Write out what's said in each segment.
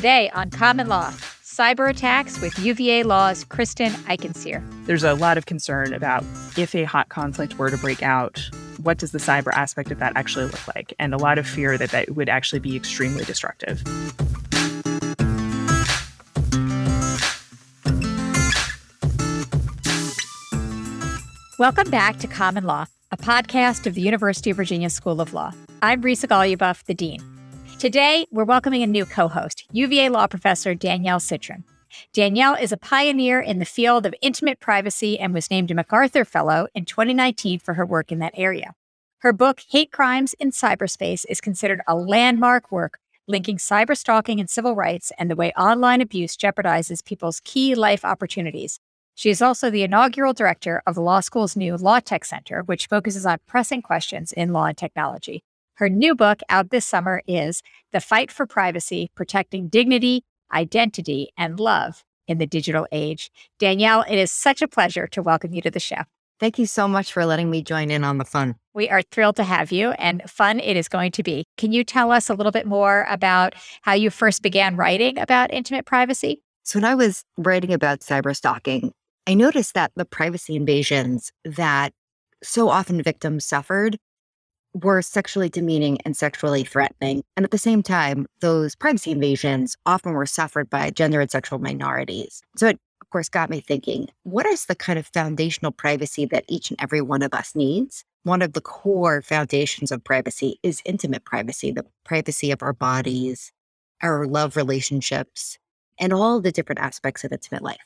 Today on Common Law, cyber attacks with UVA Law's Kristen Eichensehr. There's a lot of concern about if a hot conflict were to break out, what does the cyber aspect of that actually look like? And a lot of fear that that would actually be extremely destructive. Welcome back to Common Law, a podcast of the University of Virginia School of Law. I'm Risa Goluboff, the Dean. Today, we're welcoming a new co host, UVA law professor Danielle Citron. Danielle is a pioneer in the field of intimate privacy and was named a MacArthur Fellow in 2019 for her work in that area. Her book, Hate Crimes in Cyberspace, is considered a landmark work linking cyber stalking and civil rights and the way online abuse jeopardizes people's key life opportunities, she is also the inaugural director of the law school's new Law Tech Center, which focuses on pressing questions in law and technology. Her new book out this summer is The Fight for Privacy Protecting Dignity, Identity, and Love in the Digital Age. Danielle, it is such a pleasure to welcome you to the show. Thank you so much for letting me join in on the fun. We are thrilled to have you, and fun it is going to be. Can you tell us a little bit more about how you first began writing about intimate privacy? So, when I was writing about cyber stalking, I noticed that the privacy invasions that so often victims suffered were sexually demeaning and sexually threatening. And at the same time, those privacy invasions often were suffered by gender and sexual minorities. So it, of course, got me thinking what is the kind of foundational privacy that each and every one of us needs? One of the core foundations of privacy is intimate privacy, the privacy of our bodies, our love relationships, and all the different aspects of intimate life.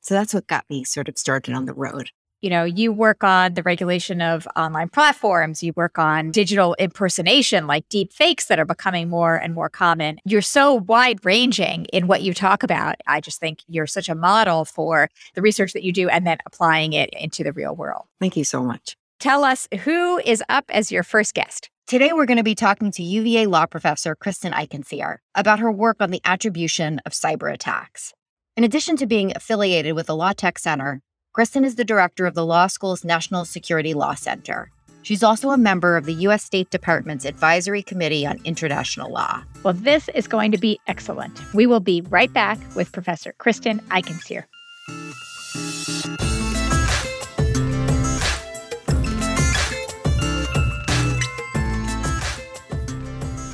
So that's what got me sort of started on the road. You know, you work on the regulation of online platforms, you work on digital impersonation like deep fakes that are becoming more and more common. You're so wide ranging in what you talk about. I just think you're such a model for the research that you do and then applying it into the real world. Thank you so much. Tell us who is up as your first guest. Today, we're going to be talking to UVA law professor Kristen Eichensehr about her work on the attribution of cyber attacks. In addition to being affiliated with the Law Tech Center, Kristen is the director of the law school's National Security Law Center. She's also a member of the U.S. State Department's Advisory Committee on International Law. Well, this is going to be excellent. We will be right back with Professor Kristen Eichensehr.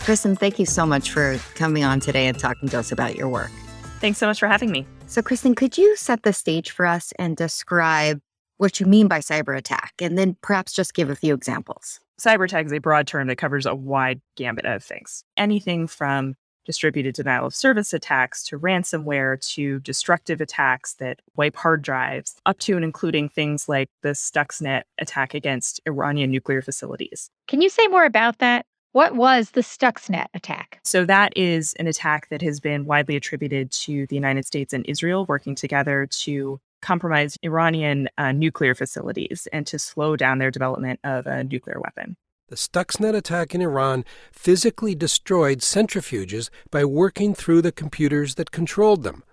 Kristen, thank you so much for coming on today and talking to us about your work. Thanks so much for having me. So, Kristen, could you set the stage for us and describe what you mean by cyber attack and then perhaps just give a few examples? Cyber attack is a broad term that covers a wide gambit of things. Anything from distributed denial of service attacks to ransomware to destructive attacks that wipe hard drives, up to and including things like the Stuxnet attack against Iranian nuclear facilities. Can you say more about that? What was the Stuxnet attack? So, that is an attack that has been widely attributed to the United States and Israel working together to compromise Iranian uh, nuclear facilities and to slow down their development of a nuclear weapon. The Stuxnet attack in Iran physically destroyed centrifuges by working through the computers that controlled them.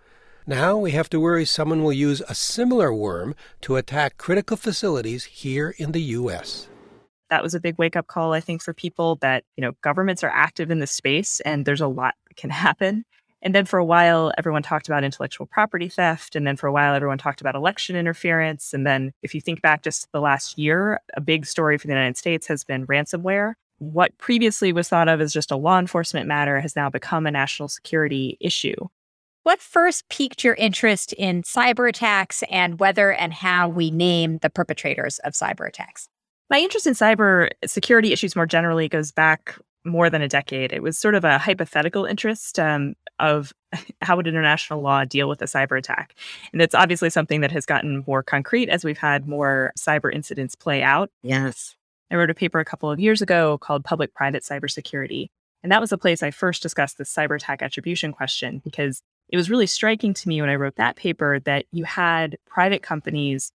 Now we have to worry someone will use a similar worm to attack critical facilities here in the U.S that was a big wake up call, I think, for people that, you know, governments are active in the space and there's a lot that can happen. And then for a while, everyone talked about intellectual property theft. And then for a while, everyone talked about election interference. And then if you think back just the last year, a big story for the United States has been ransomware. What previously was thought of as just a law enforcement matter has now become a national security issue. What first piqued your interest in cyber attacks and whether and how we name the perpetrators of cyber attacks? My interest in cyber security issues more generally goes back more than a decade. It was sort of a hypothetical interest um, of how would international law deal with a cyber attack. And it's obviously something that has gotten more concrete as we've had more cyber incidents play out. Yes. I wrote a paper a couple of years ago called Public Private Cybersecurity. And that was the place I first discussed the cyber attack attribution question because it was really striking to me when I wrote that paper that you had private companies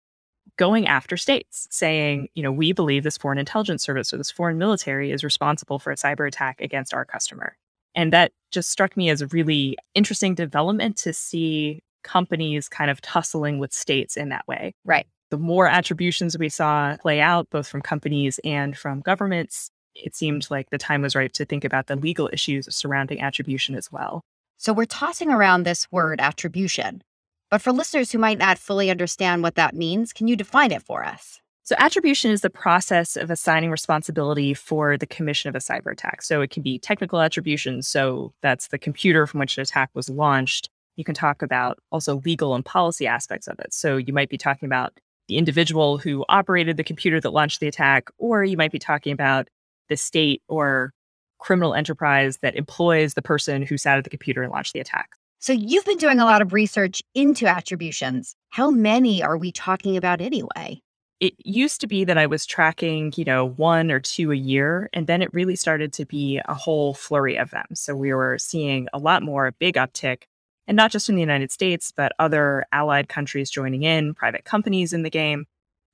going after states, saying, you know, we believe this foreign intelligence service or this foreign military is responsible for a cyber attack against our customer. And that just struck me as a really interesting development to see companies kind of tussling with states in that way. Right. The more attributions we saw play out, both from companies and from governments, it seemed like the time was right to think about the legal issues surrounding attribution as well. So we're tossing around this word attribution. But for listeners who might not fully understand what that means, can you define it for us? So, attribution is the process of assigning responsibility for the commission of a cyber attack. So, it can be technical attribution. So, that's the computer from which an attack was launched. You can talk about also legal and policy aspects of it. So, you might be talking about the individual who operated the computer that launched the attack, or you might be talking about the state or criminal enterprise that employs the person who sat at the computer and launched the attack. So you've been doing a lot of research into attributions. How many are we talking about anyway? It used to be that I was tracking, you know, one or two a year, and then it really started to be a whole flurry of them. So we were seeing a lot more, a big uptick, and not just in the United States, but other allied countries joining in, private companies in the game.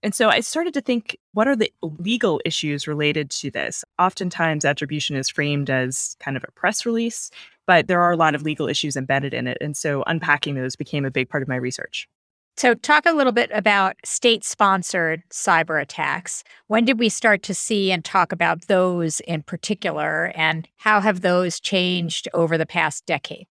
And so I started to think what are the legal issues related to this? Oftentimes, attribution is framed as kind of a press release, but there are a lot of legal issues embedded in it. And so unpacking those became a big part of my research. So, talk a little bit about state sponsored cyber attacks. When did we start to see and talk about those in particular, and how have those changed over the past decade?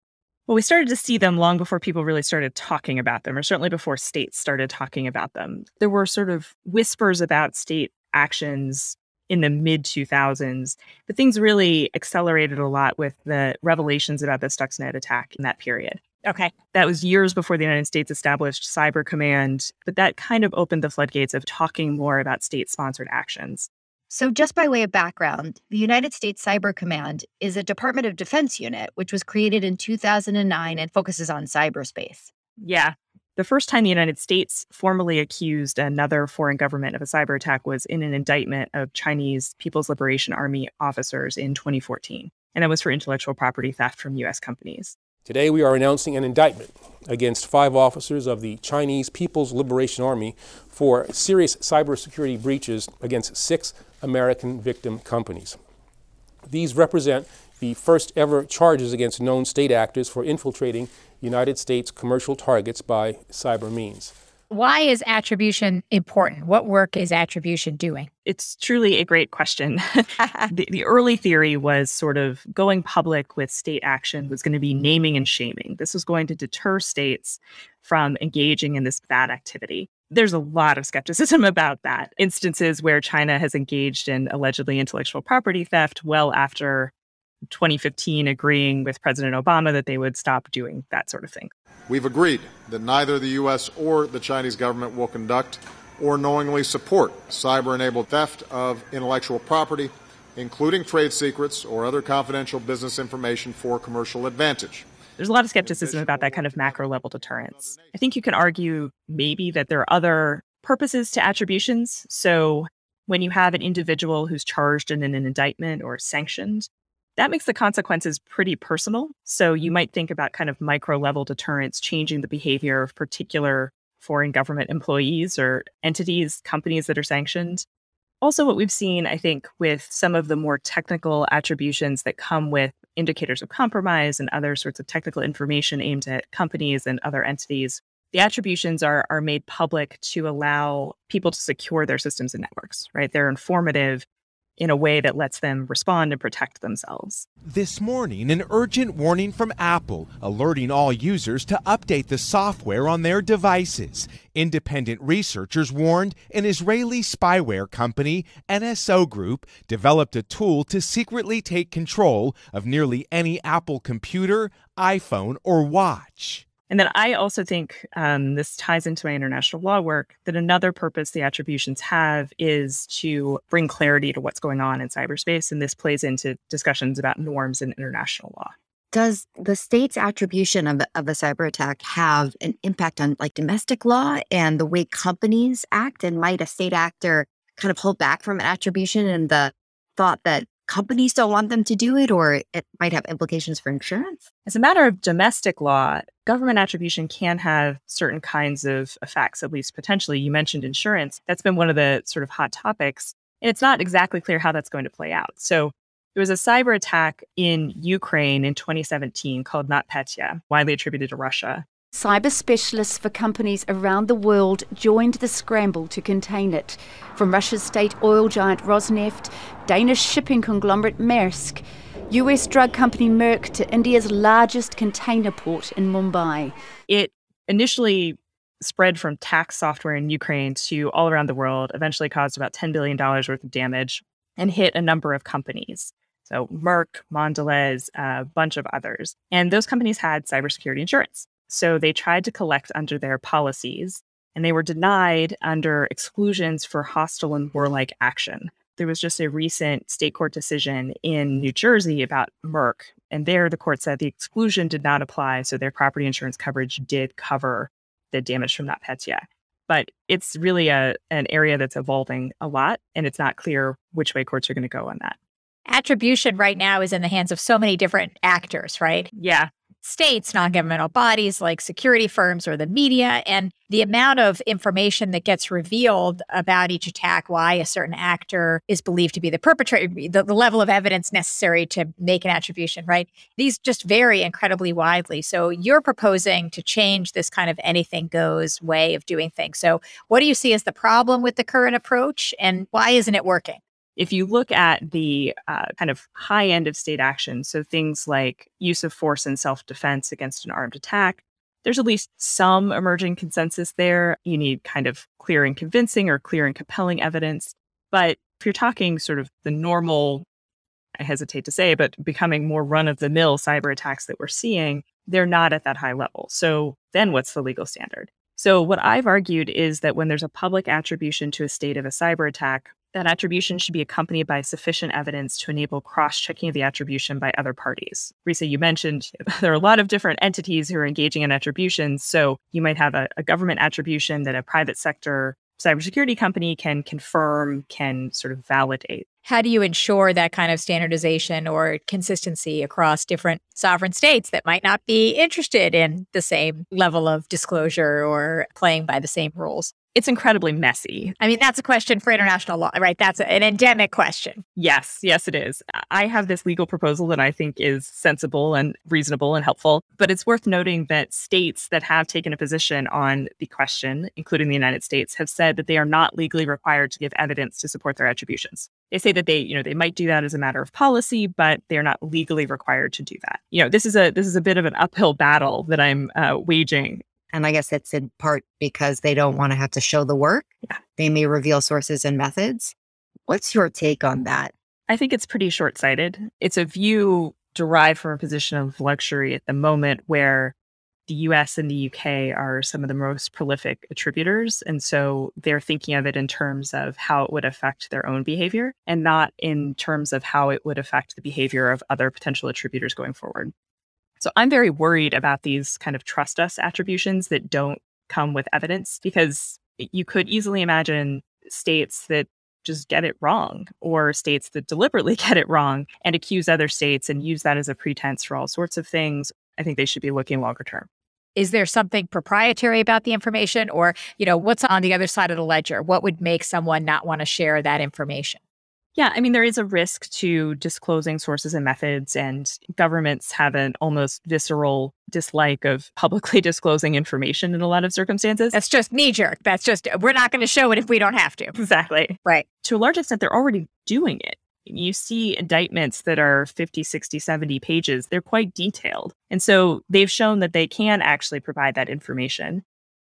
Well, we started to see them long before people really started talking about them, or certainly before states started talking about them. There were sort of whispers about state actions in the mid 2000s, but things really accelerated a lot with the revelations about the Stuxnet attack in that period. Okay. That was years before the United States established Cyber Command, but that kind of opened the floodgates of talking more about state sponsored actions. So, just by way of background, the United States Cyber Command is a Department of Defense unit which was created in 2009 and focuses on cyberspace. Yeah. The first time the United States formally accused another foreign government of a cyber attack was in an indictment of Chinese People's Liberation Army officers in 2014. And that was for intellectual property theft from U.S. companies. Today, we are announcing an indictment against five officers of the Chinese People's Liberation Army for serious cybersecurity breaches against six American victim companies. These represent the first ever charges against known state actors for infiltrating United States commercial targets by cyber means. Why is attribution important? What work is attribution doing? It's truly a great question. the, the, early theory was sort of going public with state action was going to be naming and shaming. This was going to deter states from engaging in this bad activity there's a lot of skepticism about that. Instances where China has engaged in allegedly intellectual property theft well after 2015 agreeing with President Obama that they would stop doing that sort of thing. We've agreed that neither the U.S. or the Chinese government will conduct or knowingly support cyber enabled theft of intellectual property, including trade secrets or other confidential business information for commercial advantage. There's a lot of skepticism about that kind of macro level deterrence. I think you can argue maybe that there are other purposes to attributions. So when you have an individual who's charged in an indictment or sanctioned, that makes the consequences pretty personal. So you might think about kind of micro level deterrence, changing the behavior of particular foreign government employees or entities, companies that are sanctioned. Also, what we've seen, I think, with some of the more technical attributions that come with indicators of compromise and other sorts of technical information aimed at companies and other entities, the attributions are, are made public to allow people to secure their systems and networks, right? They're informative in a way that lets them respond and protect themselves. This morning, an urgent warning from Apple alerting all users to update the software on their devices. Independent researchers warned an Israeli spyware company, NSO Group, developed a tool to secretly take control of nearly any Apple computer, iPhone, or watch. And then I also think um, this ties into my international law work that another purpose the attributions have is to bring clarity to what's going on in cyberspace. And this plays into discussions about norms in international law. Does the state's attribution of, of a cyber attack have an impact on like domestic law and the way companies act? And might a state actor kind of hold back from attribution and the thought that companies don't want them to do it, or it might have implications for insurance? As a matter of domestic law, government attribution can have certain kinds of effects, at least potentially. You mentioned insurance. That's been one of the sort of hot topics. And it's not exactly clear how that's going to play out. So there was a cyber attack in Ukraine in 2017 called NotPetya, widely attributed to Russia. Cyber specialists for companies around the world joined the scramble to contain it, from Russia's state oil giant Rosneft, Danish shipping conglomerate Maersk, US drug company Merck to India's largest container port in Mumbai. It initially spread from tax software in Ukraine to all around the world, eventually caused about $10 billion worth of damage and hit a number of companies. So Merck, Mondelez, a bunch of others. And those companies had cybersecurity insurance. So they tried to collect under their policies and they were denied under exclusions for hostile and warlike action. There was just a recent state court decision in New Jersey about Merck. And there the court said the exclusion did not apply. So their property insurance coverage did cover the damage from NotPetya. But it's really a, an area that's evolving a lot. And it's not clear which way courts are going to go on that. Attribution right now is in the hands of so many different actors, right? Yeah states, non governmental bodies like security firms or the media, and the amount of information that gets revealed about each attack, why a certain actor is believed to be the perpetrator, the, the, level of evidence necessary to make an attribution, right? These just vary incredibly widely. So you're proposing to change this kind of anything goes way of doing things. So, what do you see as the problem with the current approach, and why isn't it working? If you look at the uh, kind of high end of state action, so things like use of force and self defense against an armed attack, there's at least some emerging consensus there. You need kind of clear and convincing or clear and compelling evidence. But if you're talking sort of the normal, I hesitate to say, but becoming more run of the mill cyber attacks that we're seeing, they're not at that high level. So then what's the legal standard? So, what I've argued is that when there's a public attribution to a state of a cyber attack, that attribution should be accompanied by sufficient evidence to enable cross checking of the attribution by other parties. Risa, you mentioned there are a lot of different entities who are engaging in attribution. So you might have a, a government attribution that a private sector cybersecurity company can confirm, can sort of validate. How do you ensure that kind of standardization or consistency across different sovereign states that might not be interested in the same level of disclosure or playing by the same rules? It's incredibly messy. I mean, that's a question for international law, right? That's an endemic question. Yes, yes, it is. I have this legal proposal that I think is sensible and reasonable and helpful, but it's worth noting that states that have taken a position on the question, including the United States, have said that they are not legally required to give evidence to support their attributions. They say that they, you know, they might do that as a matter of policy, but they're not legally required to do that. You know, this is a this is a bit of an uphill battle that I'm uh, waging and I guess it's in part because they don't want to have to show the work. Yeah. They may reveal sources and methods. What's your take on that? I think it's pretty short sighted. It's a view derived from a position of luxury at the moment where the US and the UK are some of the most prolific attributors. And so they're thinking of it in terms of how it would affect their own behavior and not in terms of how it would affect the behavior of other potential attributors going forward. So I'm very worried about these kind of trust us attributions that don't come with evidence because you could easily imagine states that just get it wrong or states that deliberately get it wrong and accuse other states and use that as a pretense for all sorts of things. I think they should be looking longer term. Is there something proprietary about the information or, you know, what's on the other side of the ledger? What would make someone not want to share that information? Yeah, I mean, there is a risk to disclosing sources and methods, and governments have an almost visceral dislike of publicly disclosing information in a lot of circumstances. That's just knee jerk. That's just, we're not going to show it if we don't have to. Exactly. Right. To a large extent, they're already doing it. You see indictments that are 50, 60, 70 pages. They're quite detailed. And so they've shown that they can actually provide that information.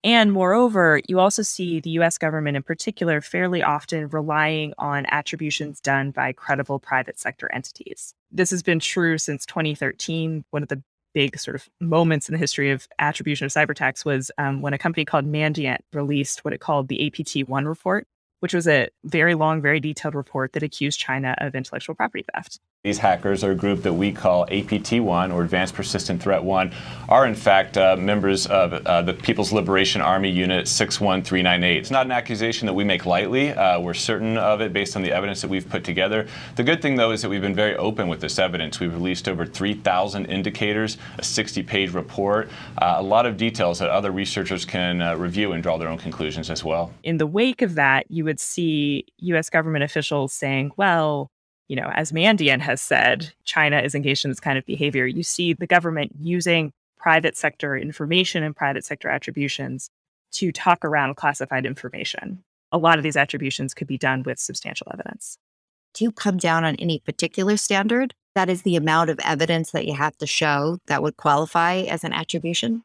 And moreover, you also see the US government in particular fairly often relying on attributions done by credible private sector entities. This has been true since 2013. One of the big sort of moments in the history of attribution of cyber attacks was um, when a company called Mandiant released what it called the APT 1 report, which was a very long, very detailed report that accused China of intellectual property theft. These hackers are a group that we call APT1 or Advanced Persistent Threat 1, are in fact uh, members of uh, the People's Liberation Army Unit 61398. It's not an accusation that we make lightly. Uh, we're certain of it based on the evidence that we've put together. The good thing, though, is that we've been very open with this evidence. We've released over 3,000 indicators, a 60 page report, uh, a lot of details that other researchers can uh, review and draw their own conclusions as well. In the wake of that, you would see U.S. government officials saying, well, you know, as Mandiant has said, China is engaged in this kind of behavior. You see the government using private sector information and private sector attributions to talk around classified information. A lot of these attributions could be done with substantial evidence. Do you come down on any particular standard? That is the amount of evidence that you have to show that would qualify as an attribution?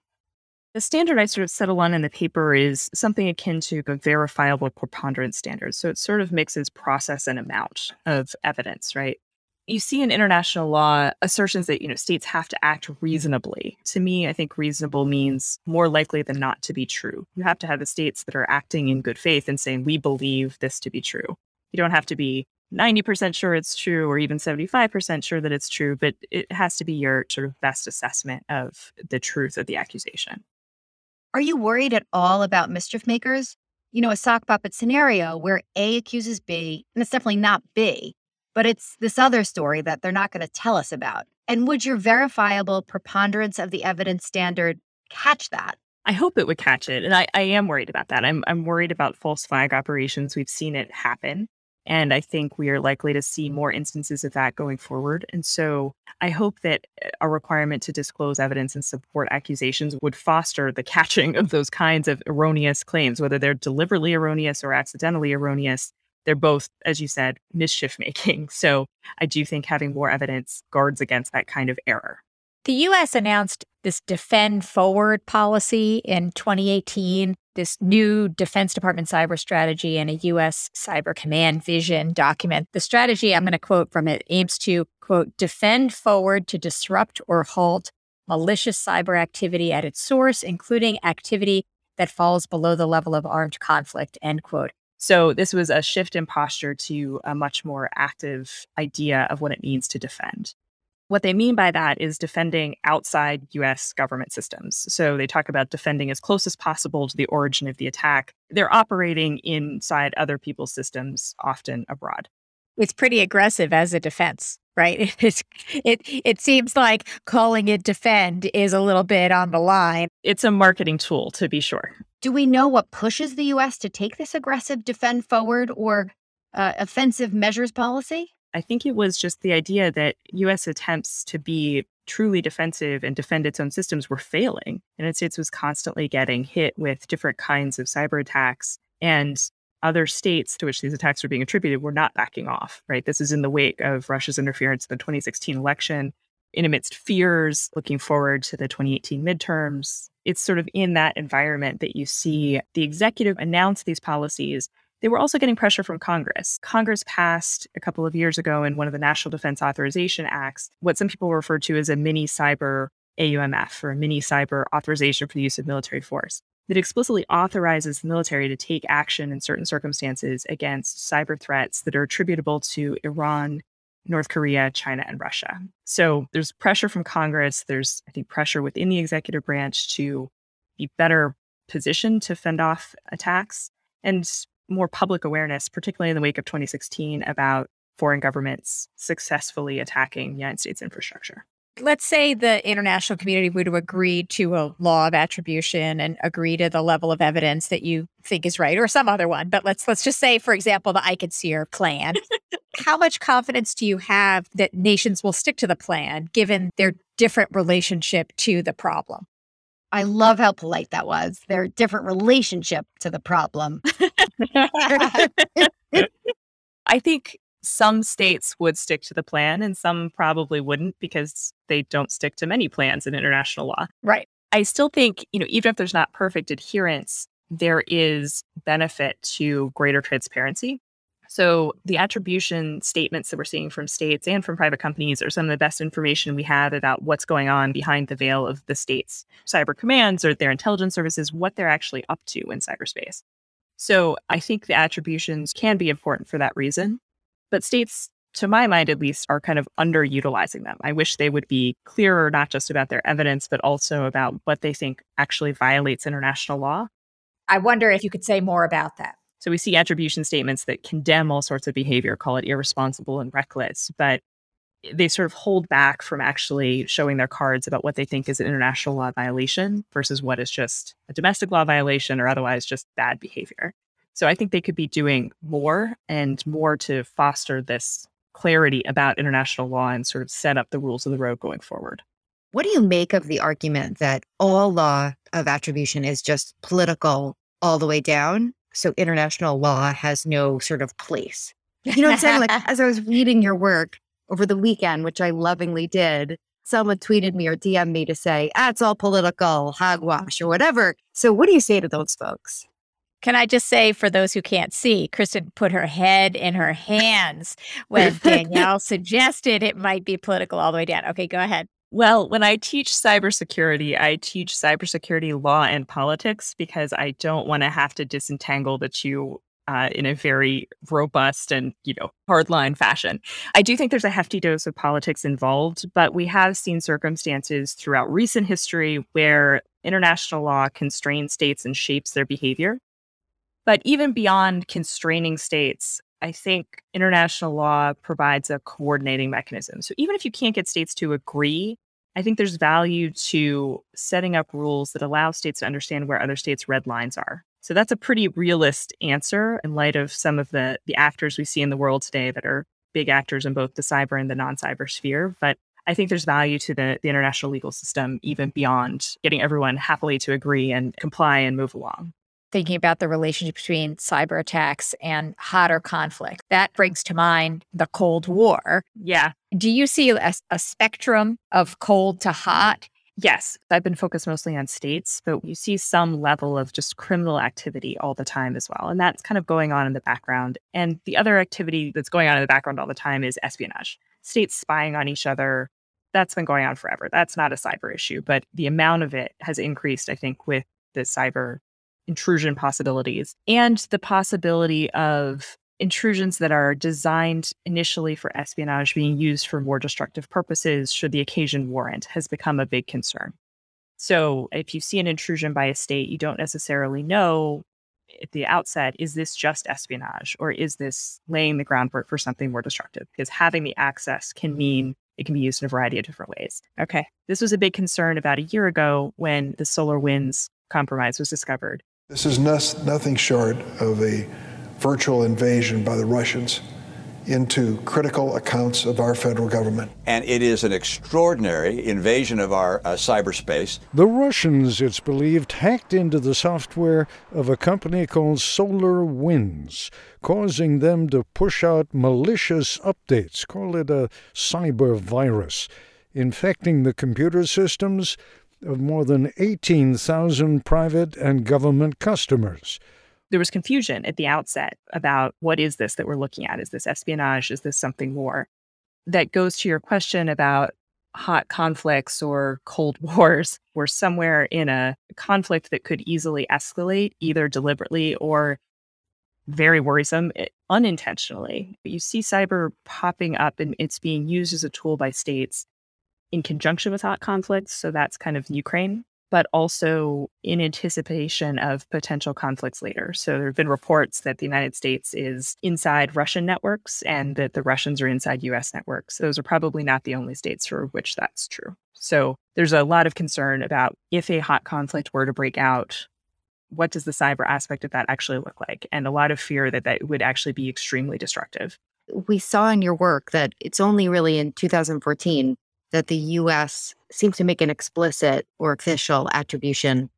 The standard I sort of settle on in the paper is something akin to a verifiable preponderance standard. So it sort of mixes process and amount of evidence, right? You see in international law assertions that, you know, states have to act reasonably. To me, I think reasonable means more likely than not to be true. You have to have the states that are acting in good faith and saying, we believe this to be true. You don't have to be 90% sure it's true or even 75% sure that it's true, but it has to be your sort of best assessment of the truth of the accusation. Are you worried at all about mischief makers? You know, a sock puppet scenario where A accuses B, and it's definitely not B, but it's this other story that they're not going to tell us about. And would your verifiable preponderance of the evidence standard catch that? I hope it would catch it. And I, I am worried about that. I'm, I'm worried about false flag operations. We've seen it happen. And I think we are likely to see more instances of that going forward. And so I hope that uh, a requirement to disclose evidence and support accusations would foster the catching of those kinds of erroneous claims, whether they're deliberately erroneous or accidentally erroneous. They're both, as you said, mischief making. So I do think having more evidence guards against that kind of error. The US announced this defend forward policy in 2018 this new Defense Department cyber strategy and a U.S. Cyber Command vision document. The strategy, I'm going to quote from it, aims to, quote, defend forward to disrupt or halt malicious cyber activity at its source, including activity that falls below the level of armed conflict, end quote. So this was a shift in posture to a much more active idea of what it means to defend. What they mean by that is defending outside US government systems. So they talk about defending as close as possible to the origin of the attack. They're operating inside other people's systems, often abroad. It's pretty aggressive as a defense, right? It's, it, it seems like calling it defend is a little bit on the line. It's a marketing tool, to be sure. Do we know what pushes the US to take this aggressive defend forward or uh, offensive measures policy? I think it was just the idea that US attempts to be truly defensive and defend its own systems were failing. The United States was constantly getting hit with different kinds of cyber attacks. And other states to which these attacks were being attributed were not backing off, right? This is in the wake of Russia's interference in the 2016 election, in amidst fears looking forward to the 2018 midterms. It's sort of in that environment that you see the executive announce these policies they were also getting pressure from Congress. Congress passed a couple of years ago in one of the National Defense Authorization Acts what some people refer to as a mini cyber AUMF or a mini cyber authorization for the use of military force that explicitly authorizes the military to take action in certain circumstances against cyber threats that are attributable to Iran, North Korea, China, and Russia. So there's pressure from Congress. There's, I think, pressure within the executive branch to be better positioned to fend off attacks. And more public awareness, particularly in the wake of 2016, about foreign governments successfully attacking United States infrastructure. Let's say the international community would agree to a law of attribution and agree to the level of evidence that you think is right, or some other one. But let's let's just say, for example, the Eichensehr plan. How much confidence do you have that nations will stick to the plan, given their different relationship to the problem? I love how polite that was. Their different relationship to the problem. I think some states would stick to the plan and some probably wouldn't because they don't stick to many plans in international law. Right. I still think, you know, even if there's not perfect adherence, there is benefit to greater transparency. So the attribution statements that we're seeing from states and from private companies are some of the best information we have about what's going on behind the veil of the states' cyber commands or their intelligence services, what they're actually up to in cyberspace. So I think the attributions can be important for that reason. But states, to my mind at least, are kind of underutilizing them. I wish they would be clearer, not just about their evidence, but also about what they think actually violates international law. I wonder if you could say more about that. So we see attribution statements that condemn all sorts of behavior, call it irresponsible and reckless, but they sort of hold back from actually showing their cards about what they think is an international law violation versus what is just a domestic law violation or otherwise just bad behavior. So I think they could be doing more and more to foster this clarity about international law and sort of set up the rules of the road going forward. What do you make of the argument that all law of attribution is just political all the way down? So international law has no sort of place. You know what I'm saying? Like, as I was reading your work over the weekend, which I lovingly did, someone tweeted me or DM'd me to say, ah, it's all political, hogwash, or whatever. So, what do you say to those folks? Can I just say, for those who can't see, Kristen put her head in her hands when Danielle suggested it might be political all the way down. Okay, go ahead. Well, when I teach cybersecurity, I teach cybersecurity law and politics because I don't want to have to disentangle the two uh, in a very robust and you know hardline fashion. I do think there's a hefty dose of politics involved, but we have seen circumstances throughout recent history where international law constrains states and shapes their behavior. But even beyond constraining states, I think international law provides a coordinating mechanism. So even if you can't get states to agree, I think there's value to setting up rules that allow states to understand where other states' red lines are. So that's a pretty realist answer in light of some of the the actors we see in the world today that are big actors in both the cyber and the non-cyber sphere. But I think there's value to the, the international legal system even beyond getting everyone happily to agree and comply and move along thinking about the relationship between cyber attacks and hotter conflict. That brings to mind the Cold War. Yeah. Do you see a, a, spectrum of cold to hot? Yes. I've been focused mostly on states, but you see some level of just criminal activity all the time as well. And that's kind of going on in the background. And the other activity that's going on in the background all the time is espionage. States spying on each other. That's been going on forever. That's not a cyber issue, but the amount of it has increased, I think, with the cyber intrusion possibilities and the possibility of intrusions that are designed initially for espionage being used for more destructive purposes should the occasion warrant has become a big concern. So if you see an intrusion by a state, you don't necessarily know at the outset, is this just espionage or is this laying the groundwork for something more destructive? Because having the access can mean it can be used in a variety of different ways. Okay. This was a big concern about a year ago when the SolarWinds compromise was discovered. This is nothing short of a virtual invasion by the Russians into critical accounts of our federal government. And it is an extraordinary invasion of our uh, cyberspace. The Russians, it's believed, hacked into the software of a company called SolarWinds, causing them to push out malicious updates, call it a cyber virus, infecting the computer systems of more than 18,000 private and government customers. There was confusion at the outset about what is this that we're looking at? Is this espionage? Is this something more? That goes to your question about hot conflicts or cold wars. We're somewhere in a conflict that could easily escalate, either deliberately or very worrisome eh, unintentionally. You see cyber popping up and it's being used as a tool by states in conjunction with hot conflicts. So that's kind of Ukraine, but also in anticipation of potential conflicts later. So there have been reports that the United States is inside Russian networks and that the Russians are inside US networks. Those are probably not the only states for which that's true. So there's a lot of concern about if a hot conflict were to break out, what does the cyber aspect of that actually look like? And a lot of fear that that would actually be extremely destructive. We saw in your work that it's only really in 2014 that the US seems to make an explicit or official attribution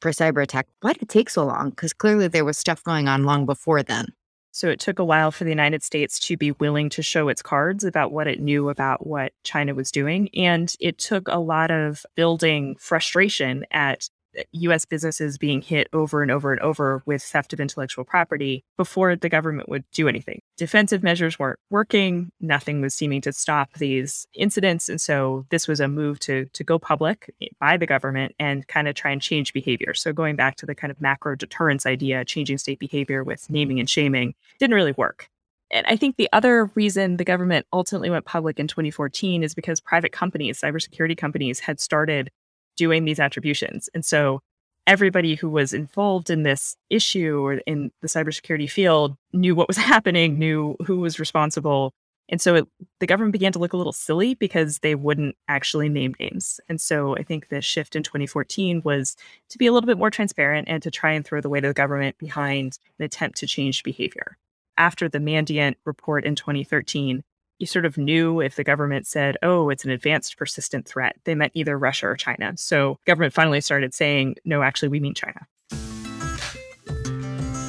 for cyber attack. Why did it take so long? Because clearly there was stuff going on long before then. So it took a while for the United States to be willing to show its cards about what it knew about what China was doing. And it took a lot of building frustration at Eh, US businesses being hit over and over and over with theft of intellectual property before the government would do anything. Defensive measures weren't working, nothing was seeming to stop these incidents. And so this was a move to, to go public eh, by the government and kind of try and change behavior. So going back to the kind of macro deterrence idea, changing state behavior with naming and shaming didn't really work. And I think the other reason the government ultimately went public in 2014 is because private companies, cybersecurity companies, had started doing these attributions. And so everybody who was involved in this issue or in the cybersecurity field knew what was happening, knew who was responsible. And so it, the government began to look a little silly because they wouldn't actually name names. And so I think the shift in 2014 was to be a little bit more transparent and to try and throw the weight of the government behind an attempt to change behavior. After the Mandiant report in 2013, you sort of knew if the government said, oh, it's an advanced persistent threat, they meant either Russia or China. So government finally started saying, no, actually, we mean China.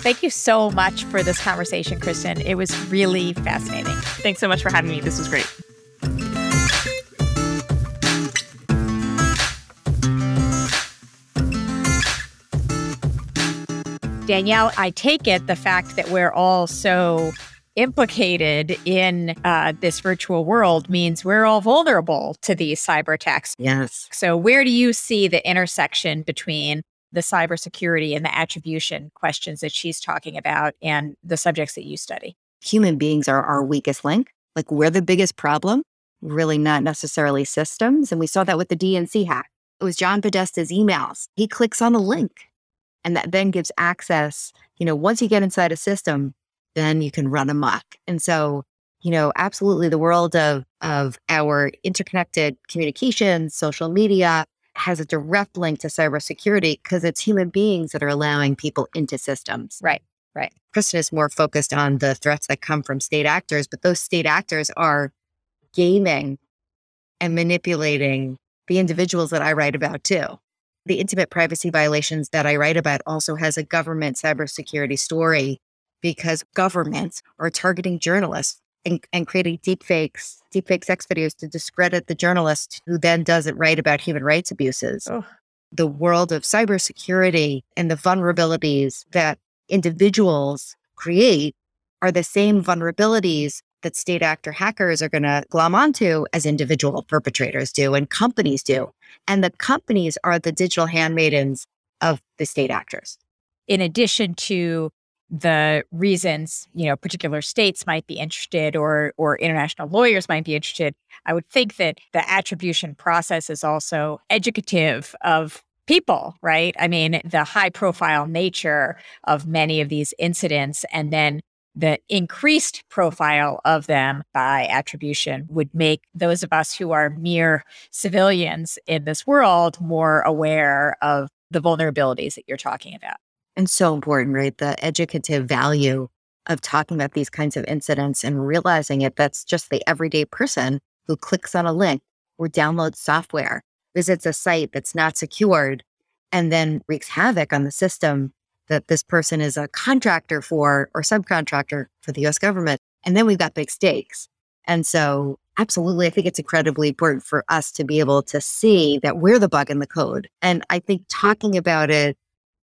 Thank you so much for this conversation, Kristen. It was really fascinating. Thanks so much for having me. This was great. Danielle, I take it the fact that we're all so implicated in uh, this virtual world means we're all vulnerable to these cyber attacks. Yes. So, where do you see the intersection between the cybersecurity and the attribution questions that she's talking about and the subjects that you study? Human beings are our weakest link. Like, we're the biggest problem, really not necessarily systems. And we saw that with the DNC hack. It was John Podesta's emails. He clicks on a link and that then gives access. You know, once you get inside a system, then you can run amok. And so, you know, absolutely the world of of our interconnected communications, social media has a direct link to cybersecurity because it's human beings that are allowing people into systems. Right. Right. Kristen is more focused on the threats that come from state actors, but those state actors are gaming and manipulating the individuals that I write about too the intimate privacy violations that I write about also has a government cybersecurity story because governments are targeting journalists and, and creating deepfakes, deepfake sex videos to discredit the journalist who then doesn't write about human rights abuses. Oh. The world of cybersecurity and the vulnerabilities that individuals create are the same vulnerabilities that state actor hackers are going to glom onto as individual perpetrators do and companies do. And the companies are the digital handmaidens of the state actors. In addition to the reasons, you know, particular states might be interested or or international lawyers might be interested, I would think that the attribution process is also educative of people, right? I mean, the high profile nature of many of these incidents and then the increased profile of them by attribution would make those of us who are mere civilians in this world more aware of the vulnerabilities that you're talking about. And so important, right? The educative value of talking about these kinds of incidents and realizing it that's just the everyday person who clicks on a link or downloads software, visits a site that's not secured, and then wreaks havoc on the system that this person is a contractor for or subcontractor for the US government. And then we've got big stakes. And so, absolutely, I think it's incredibly important for us to be able to see that we're the bug in the code. And I think talking about it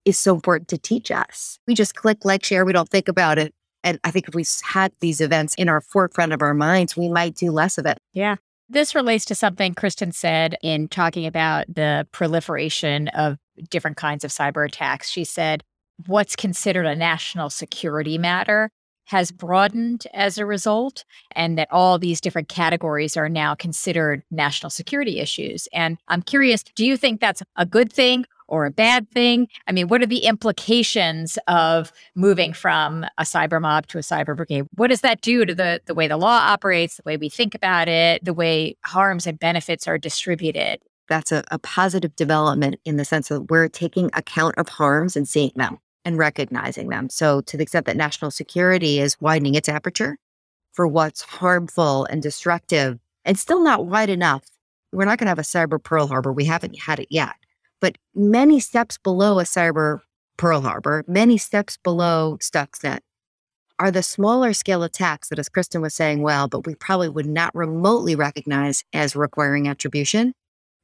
is so important to teach us. We just click, like, share, we don't think about it. And I think if we had these events in our forefront of our minds, we might do less of it. Yeah. This relates to something Kristen said in talking about the proliferation of different kinds of cyber attacks. She said, what's considered a national security matter has broadened as a result, and that all these different categories are now considered national security issues. And I'm curious do you think that's a good thing or a bad thing? I mean, what are the implications of moving from a cyber mob to a cyber brigade? What does that do to the, the way the law operates, the way we think about it, the way harms and benefits are distributed? That's a, a positive development in the sense that we're taking account of harms and seeing them and recognizing them. So, to the extent that national security is widening its aperture for what's harmful and destructive and still not wide enough, we're not going to have a cyber Pearl Harbor. We haven't had it yet. But many steps below a cyber Pearl Harbor, many steps below Stuxnet are the smaller scale attacks that, as Kristen was saying, well, but we probably would not remotely recognize as requiring attribution,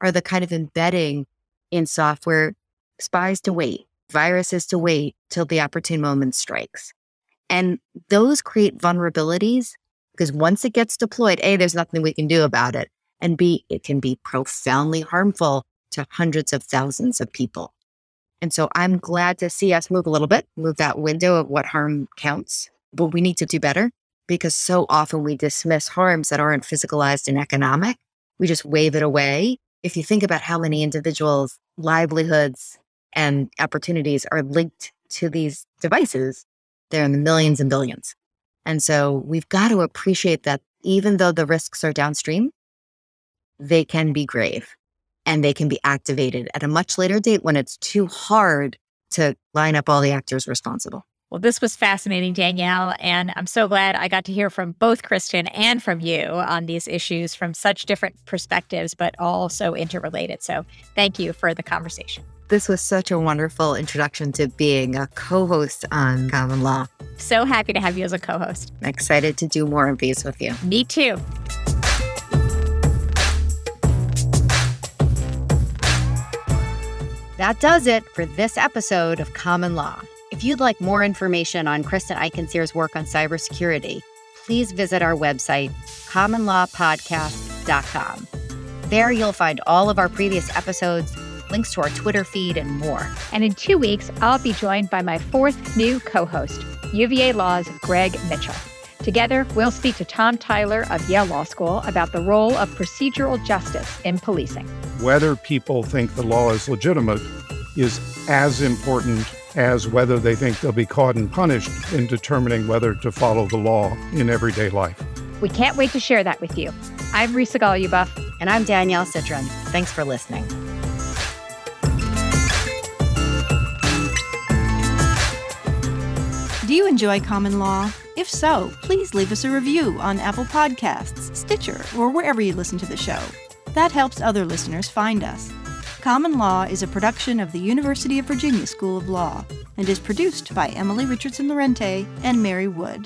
are the kind of embedding in software spies to wait, viruses to wait till the opportune moment strikes. And those create vulnerabilities because once it gets deployed, A, there's nothing we can do about it. And B, it can be profoundly harmful to hundreds of thousands of people. And so I'm glad to see us move a little bit, move that window of what harm counts. But we need to do better because so often we dismiss harms that aren't physicalized and economic. We just wave it away. If you think about how many individuals' livelihoods and opportunities are linked to these devices, they're in the millions and billions. And so we've got to appreciate that even though the risks are downstream, they can be grave and they can be activated at a much later date when it's too hard to line up all the actors responsible. Well, this was fascinating, Danielle, and I'm so glad I got to hear from both Kristen and from you on these issues from such different perspectives, but all so interrelated. So thank you for the conversation. This was such a wonderful introduction to being a co host on Common Law. So happy to have you as a co host. Excited to do more of these with you. Me too. That does it for this episode of Common Law. If you'd like more information on Kristen Eichensehr's work on cybersecurity, please visit our website, commonlawpodcast.com. There you'll find all of our previous episodes, links to our Twitter feed, and more. And in two weeks, I'll be joined by my fourth new co host, UVA Law's Greg Mitchell. Together, we'll speak to Tom Tyler of Yale Law School about the role of procedural justice in policing. Whether people think the law is legitimate is as important as whether they think they'll be caught and punished in determining whether to follow the law in everyday life. We can't wait to share that with you. I'm Risa Goluboff. And I'm Danielle Citron. Thanks for listening. Do you enjoy common law? If so, please leave us a review on Apple Podcasts, Stitcher, or wherever you listen to the show. That helps other listeners find us. Common Law is a production of the University of Virginia School of Law and is produced by Emily Richardson Lorente and Mary Wood.